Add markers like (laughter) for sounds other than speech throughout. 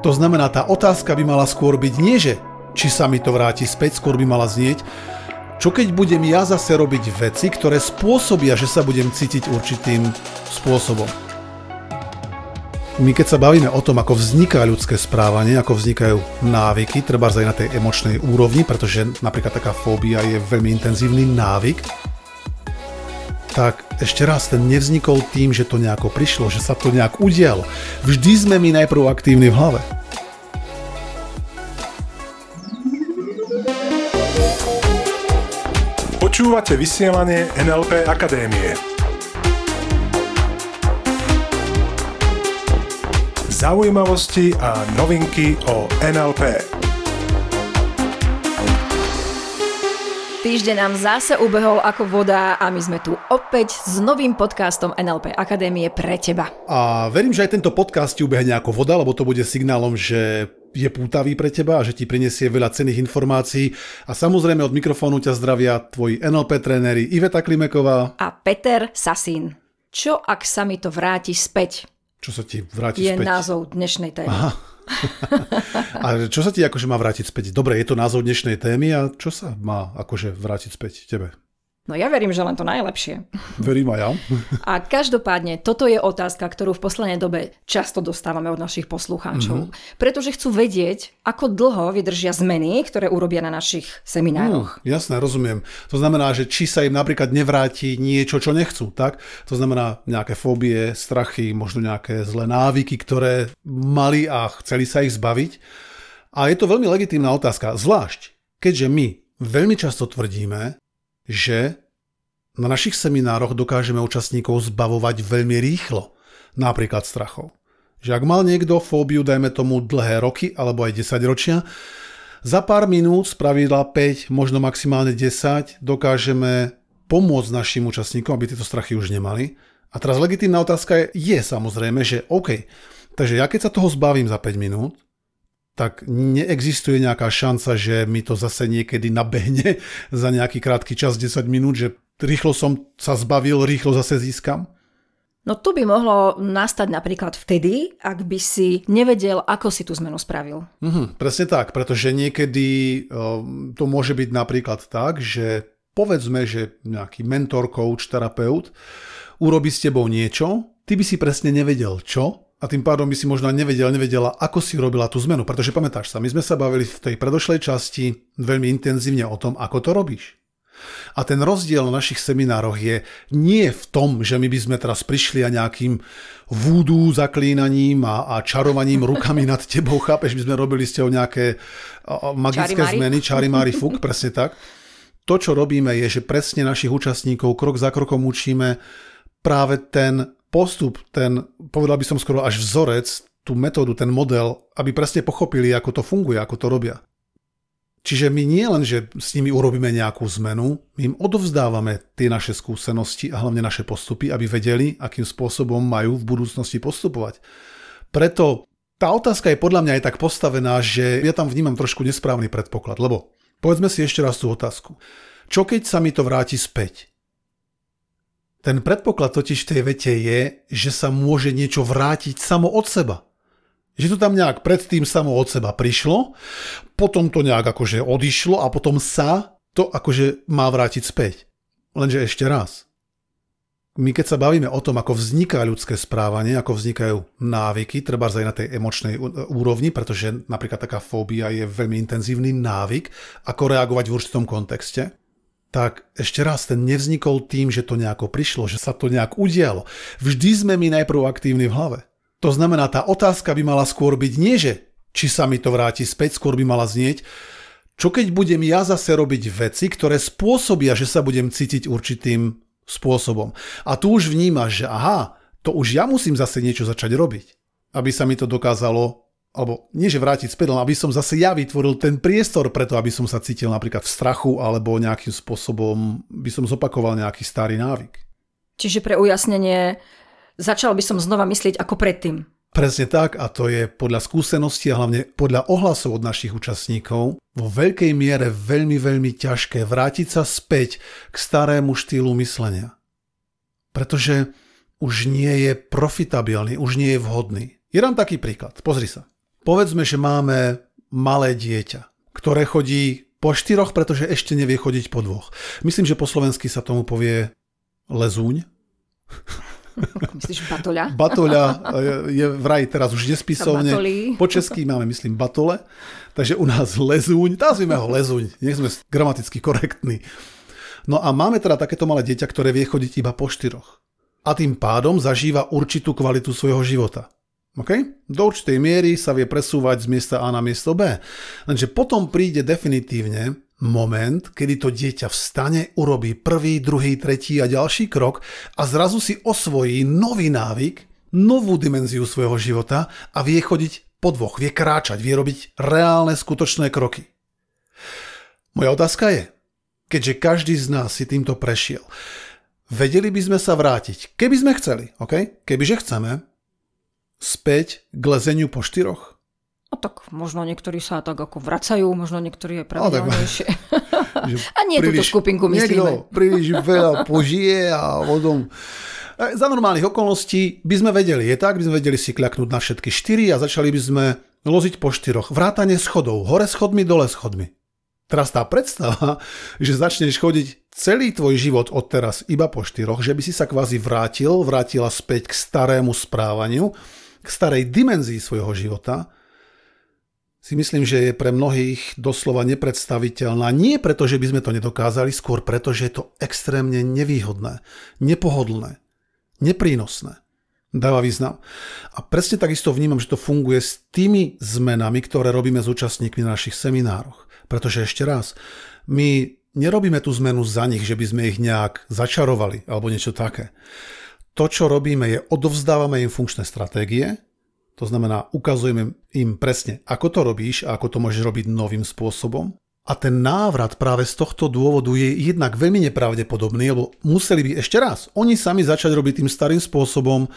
To znamená, tá otázka by mala skôr byť nie, že či sa mi to vráti späť, skôr by mala znieť, čo keď budem ja zase robiť veci, ktoré spôsobia, že sa budem cítiť určitým spôsobom. My keď sa bavíme o tom, ako vzniká ľudské správanie, ako vznikajú návyky, treba aj na tej emočnej úrovni, pretože napríklad taká fóbia je veľmi intenzívny návyk, tak ešte raz, ten nevznikol tým, že to nejako prišlo, že sa to nejak udialo. Vždy sme my najprv aktívni v hlave. Počúvate vysielanie NLP Akadémie. Zaujímavosti a novinky o NLP. Týždeň nám zase ubehol ako voda a my sme tu opäť s novým podcastom NLP Akadémie pre teba. A verím, že aj tento podcast ti ubehne ako voda, lebo to bude signálom, že je pútavý pre teba a že ti prinesie veľa cených informácií. A samozrejme od mikrofónu ťa zdravia tvoji NLP tréneri Iveta Klimeková a Peter Sasín. Čo ak sa mi to vráti späť? Čo sa ti vráti je späť? Je názov dnešnej témy. Aha. (laughs) a čo sa ti akože má vrátiť späť? Dobre, je to názov dnešnej témy a čo sa má akože vrátiť späť tebe? No ja verím, že len to najlepšie. Verím aj ja. A každopádne, toto je otázka, ktorú v poslednej dobe často dostávame od našich poslucháčov. Mm-hmm. Pretože chcú vedieť, ako dlho vydržia zmeny, ktoré urobia na našich seminároch. Mm, jasné, rozumiem. To znamená, že či sa im napríklad nevráti niečo, čo nechcú, tak? To znamená nejaké fóbie, strachy, možno nejaké zlé návyky, ktoré mali a chceli sa ich zbaviť. A je to veľmi legitímna otázka, zvlášť keďže my veľmi často tvrdíme, že na našich seminároch dokážeme účastníkov zbavovať veľmi rýchlo, napríklad strachov. Že ak mal niekto fóbiu, dajme tomu dlhé roky alebo aj 10 ročia, za pár minút, z pravidla 5, možno maximálne 10, dokážeme pomôcť našim účastníkom, aby tieto strachy už nemali. A teraz legitímna otázka je, je samozrejme, že OK, takže ja keď sa toho zbavím za 5 minút, tak neexistuje nejaká šanca, že mi to zase niekedy nabehne (laughs) za nejaký krátky čas, 10 minút, že rýchlo som sa zbavil, rýchlo zase získam? No to by mohlo nastať napríklad vtedy, ak by si nevedel, ako si tú zmenu spravil. Mhm, presne tak, pretože niekedy um, to môže byť napríklad tak, že povedzme, že nejaký mentor, coach, terapeut urobí s tebou niečo, ty by si presne nevedel čo, a tým pádom by si možno nevedel, nevedela, ako si robila tú zmenu. Pretože pamätáš sa, my sme sa bavili v tej predošlej časti veľmi intenzívne o tom, ako to robíš. A ten rozdiel na našich seminároch je nie v tom, že my by sme teraz prišli a nejakým vúdu zaklínaním a, a čarovaním rukami nad tebou, chápeš, by sme robili s tebou nejaké magické čari zmeny, čary mári fuk, presne tak. To, čo robíme, je, že presne našich účastníkov krok za krokom učíme práve ten postup, ten, povedal by som skoro až vzorec, tú metódu, ten model, aby presne pochopili, ako to funguje, ako to robia. Čiže my nie len, že s nimi urobíme nejakú zmenu, my im odovzdávame tie naše skúsenosti a hlavne naše postupy, aby vedeli, akým spôsobom majú v budúcnosti postupovať. Preto tá otázka je podľa mňa aj tak postavená, že ja tam vnímam trošku nesprávny predpoklad, lebo povedzme si ešte raz tú otázku. Čo keď sa mi to vráti späť? Ten predpoklad totiž v tej vete je, že sa môže niečo vrátiť samo od seba. Že to tam nejak predtým samo od seba prišlo, potom to nejak akože odišlo a potom sa to akože má vrátiť späť. Lenže ešte raz. My keď sa bavíme o tom, ako vzniká ľudské správanie, ako vznikajú návyky, treba aj na tej emočnej úrovni, pretože napríklad taká fóbia je veľmi intenzívny návyk, ako reagovať v určitom kontexte, tak ešte raz, ten nevznikol tým, že to nejako prišlo, že sa to nejak udialo. Vždy sme my najprv aktívni v hlave. To znamená, tá otázka by mala skôr byť nie, že či sa mi to vráti späť, skôr by mala znieť, čo keď budem ja zase robiť veci, ktoré spôsobia, že sa budem cítiť určitým spôsobom. A tu už vnímaš, že aha, to už ja musím zase niečo začať robiť, aby sa mi to dokázalo alebo nie že vrátiť späť, len aby som zase ja vytvoril ten priestor preto, aby som sa cítil napríklad v strachu alebo nejakým spôsobom by som zopakoval nejaký starý návyk. Čiže pre ujasnenie začal by som znova myslieť ako predtým. Presne tak a to je podľa skúseností a hlavne podľa ohlasov od našich účastníkov vo veľkej miere veľmi, veľmi ťažké vrátiť sa späť k starému štýlu myslenia. Pretože už nie je profitabilný, už nie je vhodný. Je dám taký príklad, pozri sa. Povedzme, že máme malé dieťa, ktoré chodí po štyroch, pretože ešte nevie chodiť po dvoch. Myslím, že po slovensky sa tomu povie lezúň. (laughs) Myslíš batoľa? Batoľa je vraj teraz už nespisovne. Po česky máme, myslím, batole. Takže u nás lezúň, nazvime ho lezúň, nech sme gramaticky korektní. No a máme teda takéto malé dieťa, ktoré vie chodiť iba po štyroch. A tým pádom zažíva určitú kvalitu svojho života. Okay? Do určitej miery sa vie presúvať z miesta A na miesto B. Lenže potom príde definitívne moment, kedy to dieťa vstane, urobí prvý, druhý, tretí a ďalší krok a zrazu si osvojí nový návyk, novú dimenziu svojho života a vie chodiť po dvoch, vie kráčať, vie robiť reálne, skutočné kroky. Moja otázka je, keďže každý z nás si týmto prešiel, vedeli by sme sa vrátiť, keby sme chceli, okay? kebyže chceme, späť k lezeniu po štyroch? No tak možno niektorí sa tak ako vracajú, možno niektorí je pravidelnejšie. (laughs) No, a nie príliš, túto skupinku myslíme. Niekto príliš veľa požije a potom za normálnych okolností by sme vedeli, je tak, by sme vedeli si kľaknúť na všetky štyri a začali by sme loziť po štyroch. Vrátanie schodov, hore schodmi, dole schodmi. Teraz tá predstava, (laughs) že začneš chodiť celý tvoj život od teraz iba po štyroch, že by si sa kvázi vrátil, vrátila späť k starému správaniu, k starej dimenzii svojho života, si myslím, že je pre mnohých doslova nepredstaviteľná. Nie preto, že by sme to nedokázali, skôr preto, že je to extrémne nevýhodné, nepohodlné neprínosné. Dáva význam. A presne takisto vnímam, že to funguje s tými zmenami, ktoré robíme s účastníkmi na našich seminároch. Pretože ešte raz, my nerobíme tú zmenu za nich, že by sme ich nejak začarovali alebo niečo také. To, čo robíme, je odovzdávame im funkčné stratégie, to znamená, ukazujeme im presne, ako to robíš a ako to môžeš robiť novým spôsobom. A ten návrat práve z tohto dôvodu je jednak veľmi nepravdepodobný, lebo museli by ešte raz oni sami začať robiť tým starým spôsobom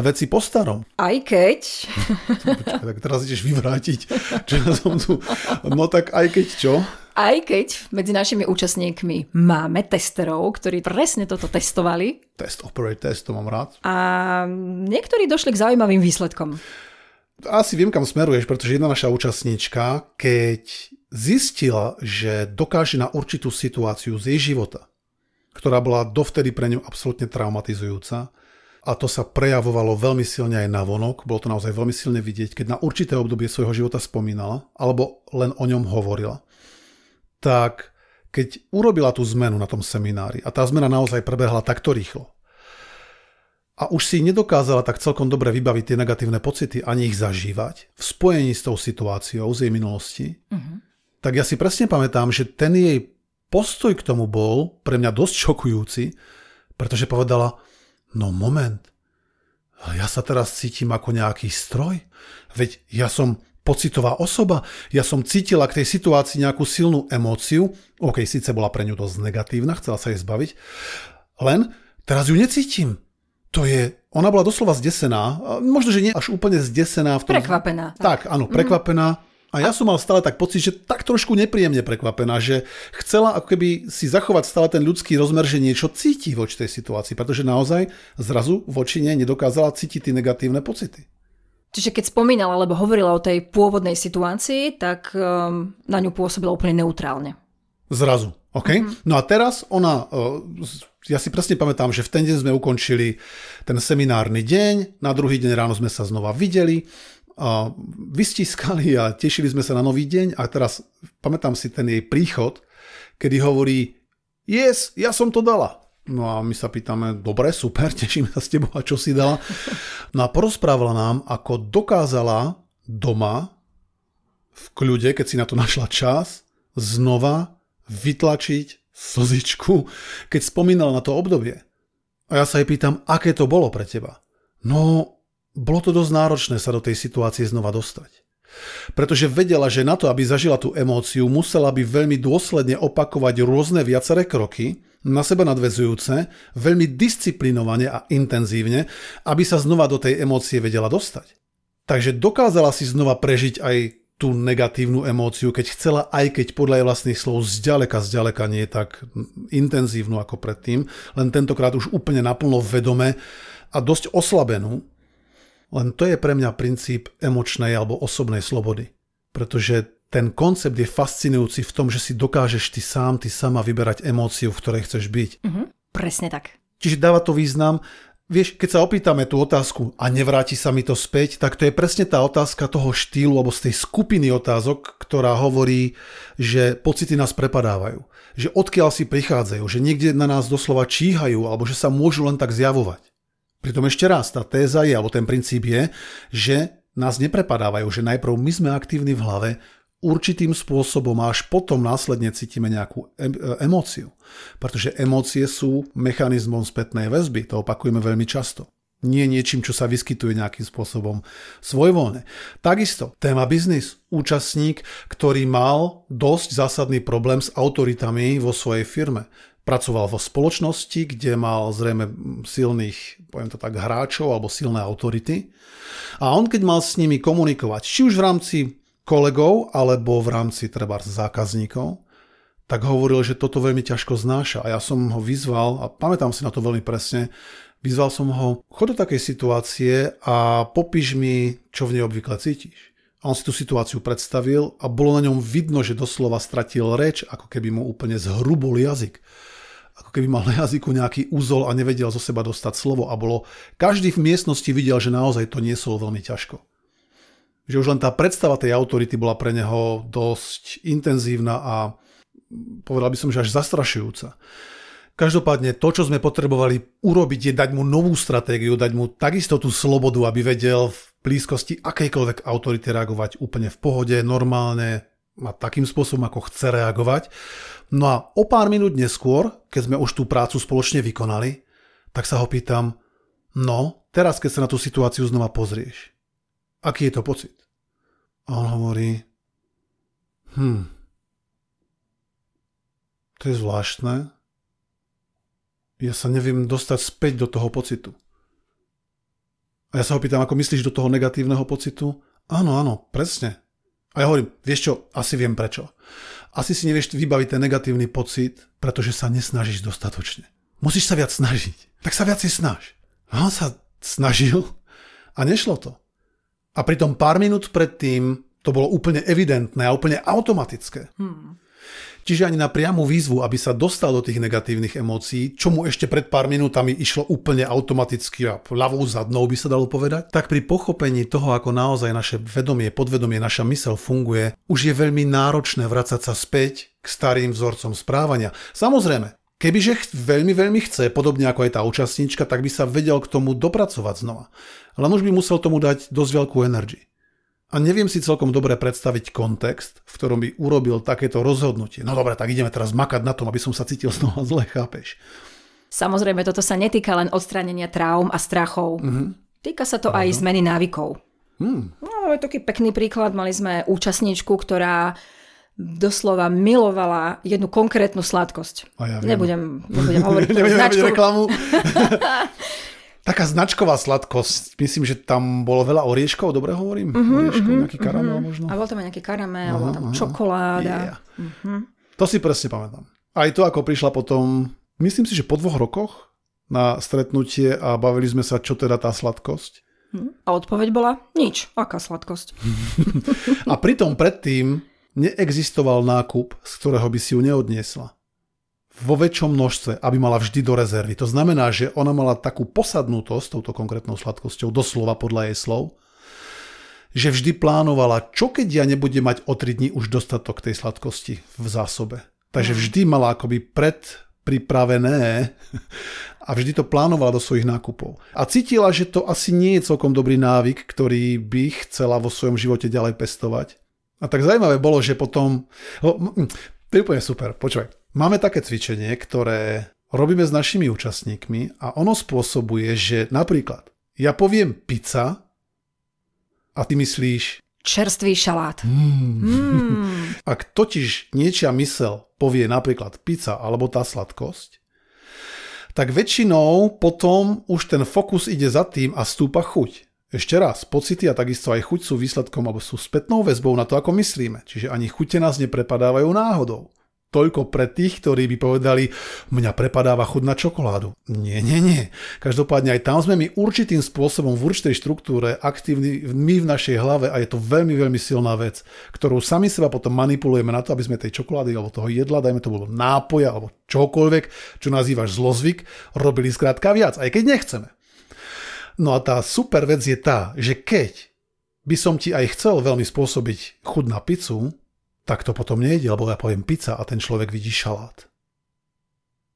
veci po starom. Aj keď... (laughs) Počkaj, tak teraz ideš vyvrátiť, ja som tu... No tak aj keď čo? Aj keď medzi našimi účastníkmi máme testerov, ktorí presne toto testovali. Test, operate test, to mám rád. A niektorí došli k zaujímavým výsledkom. Asi viem, kam smeruješ, pretože jedna naša účastníčka, keď zistila, že dokáže na určitú situáciu z jej života, ktorá bola dovtedy pre ňu absolútne traumatizujúca, a to sa prejavovalo veľmi silne aj na vonok, bolo to naozaj veľmi silne vidieť, keď na určité obdobie svojho života spomínala, alebo len o ňom hovorila. Tak keď urobila tú zmenu na tom seminári, a tá zmena naozaj prebehla takto rýchlo, a už si nedokázala tak celkom dobre vybaviť tie negatívne pocity ani ich zažívať v spojení s tou situáciou z jej minulosti, uh-huh tak ja si presne pamätám, že ten jej postoj k tomu bol pre mňa dosť šokujúci, pretože povedala, no moment, ja sa teraz cítim ako nejaký stroj, veď ja som pocitová osoba, ja som cítila k tej situácii nejakú silnú emóciu, ok, síce bola pre ňu dosť negatívna, chcela sa jej zbaviť, len teraz ju necítim. To je, ona bola doslova zdesená, možno, že nie až úplne zdesená. V tom, prekvapená. Tak, áno, prekvapená. Mm a ja som mal stále tak pocit, že tak trošku nepríjemne prekvapená, že chcela ako keby si zachovať stále ten ľudský rozmer, že niečo cíti voči tej situácii, pretože naozaj zrazu voči nej nedokázala cítiť tie negatívne pocity. Čiže keď spomínala alebo hovorila o tej pôvodnej situácii, tak um, na ňu pôsobila úplne neutrálne. Zrazu, OK? Mm-hmm. No a teraz ona, uh, ja si presne pamätám, že v ten deň sme ukončili ten seminárny deň, na druhý deň ráno sme sa znova videli a vystiskali a tešili sme sa na nový deň a teraz pamätám si ten jej príchod, kedy hovorí yes, ja som to dala. No a my sa pýtame, dobre, super, (laughs) tešíme sa s tebou a čo si dala. No a porozprávala nám, ako dokázala doma v kľude, keď si na to našla čas, znova vytlačiť slzičku, keď spomínala na to obdobie. A ja sa jej pýtam, aké to bolo pre teba. No, bolo to dosť náročné sa do tej situácie znova dostať. Pretože vedela, že na to, aby zažila tú emóciu, musela by veľmi dôsledne opakovať rôzne viaceré kroky, na seba nadvezujúce, veľmi disciplinovane a intenzívne, aby sa znova do tej emócie vedela dostať. Takže dokázala si znova prežiť aj tú negatívnu emóciu, keď chcela, aj keď podľa jej vlastných slov zďaleka, zďaleka nie je tak intenzívnu ako predtým, len tentokrát už úplne naplno vedome a dosť oslabenú, Len to je pre mňa princíp emočnej alebo osobnej slobody. Pretože ten koncept je fascinujúci v tom, že si dokážeš ty sám, ty sama vyberať emóciu, v ktorej chceš byť. Uh-huh. Presne tak. Čiže dáva to význam. Vieš, keď sa opýtame tú otázku a nevráti sa mi to späť, tak to je presne tá otázka toho štýlu alebo z tej skupiny otázok, ktorá hovorí, že pocity nás prepadávajú. Že odkiaľ si prichádzajú, že niekde na nás doslova číhajú alebo že sa môžu len tak zjavovať. Pritom ešte raz, tá téza je, alebo ten princíp je, že nás neprepadávajú, že najprv my sme aktívni v hlave, určitým spôsobom a až potom následne cítime nejakú emóciu. Pretože emócie sú mechanizmom spätnej väzby, to opakujeme veľmi často. Nie niečím, čo sa vyskytuje nejakým spôsobom svojvoľne. Takisto, téma biznis. Účastník, ktorý mal dosť zásadný problém s autoritami vo svojej firme. Pracoval vo spoločnosti, kde mal zrejme silných, poviem to tak, hráčov alebo silné autority. A on, keď mal s nimi komunikovať, či už v rámci kolegov alebo v rámci treba zákazníkov, tak hovoril, že toto veľmi ťažko znáša. A ja som ho vyzval, a pamätám si na to veľmi presne, vyzval som ho, chod do takej situácie a popíš mi, čo v nej obvykle cítiš. A on si tú situáciu predstavil a bolo na ňom vidno, že doslova stratil reč, ako keby mu úplne zhrubol jazyk. Ako keby mal na jazyku nejaký úzol a nevedel zo seba dostať slovo a bolo, každý v miestnosti videl, že naozaj to niesol veľmi ťažko že už len tá predstava tej autority bola pre neho dosť intenzívna a povedal by som, že až zastrašujúca. Každopádne to, čo sme potrebovali urobiť, je dať mu novú stratégiu, dať mu takisto tú slobodu, aby vedel v blízkosti akejkoľvek autority reagovať úplne v pohode, normálne a takým spôsobom, ako chce reagovať. No a o pár minút neskôr, keď sme už tú prácu spoločne vykonali, tak sa ho pýtam, no, teraz keď sa na tú situáciu znova pozrieš, aký je to pocit? A on hovorí, hm, to je zvláštne. Ja sa neviem dostať späť do toho pocitu. A ja sa ho pýtam, ako myslíš do toho negatívneho pocitu? Áno, áno, presne. A ja hovorím, vieš čo, asi viem prečo. Asi si nevieš vybaviť ten negatívny pocit, pretože sa nesnažíš dostatočne. Musíš sa viac snažiť. Tak sa viacej snaž. A on sa snažil a nešlo to. A pritom pár minút predtým to bolo úplne evidentné a úplne automatické. Hmm. Čiže ani na priamu výzvu, aby sa dostal do tých negatívnych emócií, čo mu ešte pred pár minútami išlo úplne automaticky a ľavou zadnou by sa dalo povedať, tak pri pochopení toho, ako naozaj naše vedomie, podvedomie, naša mysel funguje, už je veľmi náročné vracať sa späť k starým vzorcom správania. Samozrejme, Kebyže veľmi, veľmi chce, podobne ako aj tá účastníčka, tak by sa vedel k tomu dopracovať znova. Len už by musel tomu dať dosť veľkú energii. A neviem si celkom dobre predstaviť kontext, v ktorom by urobil takéto rozhodnutie. No dobre, tak ideme teraz makať na tom, aby som sa cítil (laughs) znova zle, chápeš? Samozrejme, toto sa netýka len odstránenia traum a strachov. Mm-hmm. Týka sa to Aha. aj zmeny návykov. Hmm. No, je taký pekný príklad. Mali sme účastníčku, ktorá doslova milovala jednu konkrétnu sladkosť. A ja nebudem, nebudem (laughs) hovoriť nebudem značku. reklamu. (laughs) Taká značková sladkosť. Myslím, že tam bolo veľa orieškov, dobre hovorím? Uh-huh, orieškov, uh-huh, nejaký karamel uh-huh. možno? A bol tam aj nejaký karamel, uh-huh, tam uh-huh. čokoláda. Yeah. Uh-huh. To si presne pamätám. Aj to, ako prišla potom, myslím si, že po dvoch rokoch na stretnutie a bavili sme sa, čo teda tá sladkosť. A odpoveď bola, nič, aká sladkosť. (laughs) a pritom predtým neexistoval nákup, z ktorého by si ju neodniesla. Vo väčšom množstve, aby mala vždy do rezervy. To znamená, že ona mala takú posadnutosť touto konkrétnou sladkosťou, doslova podľa jej slov, že vždy plánovala, čo keď ja nebudem mať o 3 dní už dostatok tej sladkosti v zásobe. Takže vždy mala akoby pred pripravené (laughs) a vždy to plánovala do svojich nákupov. A cítila, že to asi nie je celkom dobrý návyk, ktorý by chcela vo svojom živote ďalej pestovať. A tak zaujímavé bolo, že potom... To je úplne super, počúvaj. Máme také cvičenie, ktoré robíme s našimi účastníkmi a ono spôsobuje, že napríklad ja poviem pizza a ty myslíš... Čerstvý šalát. Mm. Mm. Ak totiž niečia mysel povie napríklad pizza alebo tá sladkosť, tak väčšinou potom už ten fokus ide za tým a stúpa chuť. Ešte raz, pocity a takisto aj chuť sú výsledkom alebo sú spätnou väzbou na to, ako myslíme. Čiže ani chute nás neprepadávajú náhodou. toľko pre tých, ktorí by povedali, mňa prepadáva chud na čokoládu. Nie, nie, nie. Každopádne aj tam sme my určitým spôsobom v určitej štruktúre aktívni my v našej hlave a je to veľmi, veľmi silná vec, ktorú sami seba potom manipulujeme na to, aby sme tej čokolády alebo toho jedla, dajme to bolo nápoja alebo čokoľvek, čo nazývaš zlozvyk, robili skrátka viac, aj keď nechceme. No a tá super vec je tá, že keď by som ti aj chcel veľmi spôsobiť chud na pizzu, tak to potom nejde, lebo ja poviem pizza a ten človek vidí šalát.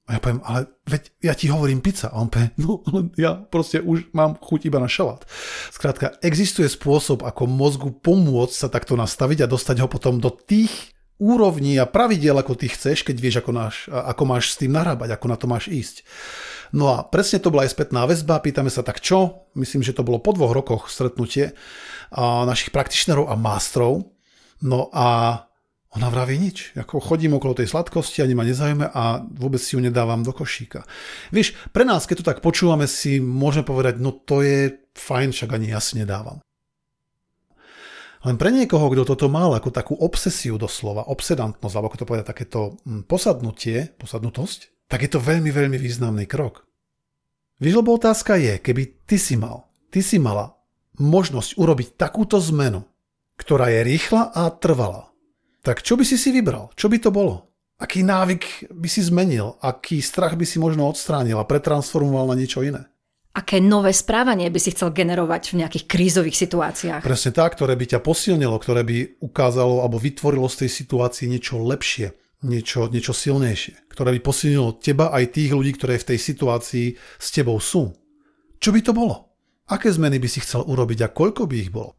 A ja poviem, ale veď ja ti hovorím pizza. A on povie, no ja proste už mám chuť iba na šalát. Skrátka, existuje spôsob, ako mozgu pomôcť sa takto nastaviť a dostať ho potom do tých úrovní a pravidiel, ako ty chceš, keď vieš, ako, náš, ako máš s tým narábať, ako na to máš ísť. No a presne to bola aj spätná väzba, pýtame sa tak čo, myslím, že to bolo po dvoch rokoch stretnutie našich praktičnerov a mástrov. No a ona vraví nič. Ako chodím okolo tej sladkosti, ani ma nezaujíma a vôbec si ju nedávam do košíka. Vieš, pre nás, keď to tak počúvame, si môžeme povedať, no to je fajn, však ani ja si nedávam. Len pre niekoho, kto toto mal ako takú obsesiu doslova, obsedantnosť, alebo ako to povedať, takéto hm, posadnutie, posadnutosť, tak je to veľmi, veľmi významný krok. Vieš, lebo otázka je, keby ty si mal, ty si mala možnosť urobiť takúto zmenu, ktorá je rýchla a trvalá, tak čo by si si vybral? Čo by to bolo? Aký návyk by si zmenil? Aký strach by si možno odstránil a pretransformoval na niečo iné? Aké nové správanie by si chcel generovať v nejakých krízových situáciách? Presne tak, ktoré by ťa posilnilo, ktoré by ukázalo alebo vytvorilo z tej situácii niečo lepšie, niečo, niečo silnejšie, ktoré by posilnilo teba aj tých ľudí, ktoré v tej situácii s tebou sú. Čo by to bolo? Aké zmeny by si chcel urobiť a koľko by ich bolo?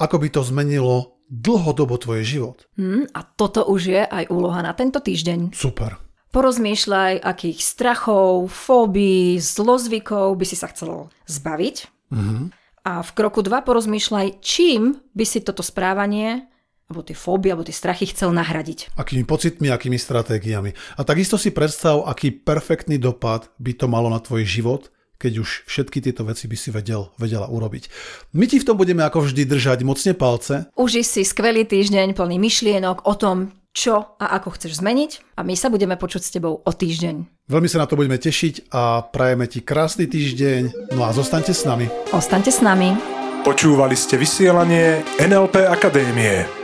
Ako by to zmenilo dlhodobo tvoj život. Hmm, a toto už je aj úloha na tento týždeň. Super. Porozmýšľaj, akých strachov, fóbií, zlozvykov by si sa chcel zbaviť. Mm-hmm. A v kroku 2 porozmýšľaj, čím by si toto správanie alebo tie fóby, alebo tie strachy chcel nahradiť. Akými pocitmi, akými stratégiami. A takisto si predstav, aký perfektný dopad by to malo na tvoj život, keď už všetky tieto veci by si vedel, vedela urobiť. My ti v tom budeme ako vždy držať mocne palce. Uži si skvelý týždeň plný myšlienok o tom, čo a ako chceš zmeniť a my sa budeme počuť s tebou o týždeň. Veľmi sa na to budeme tešiť a prajeme ti krásny týždeň. No a zostaňte s nami. Ostaňte s nami. Počúvali ste vysielanie NLP Akadémie.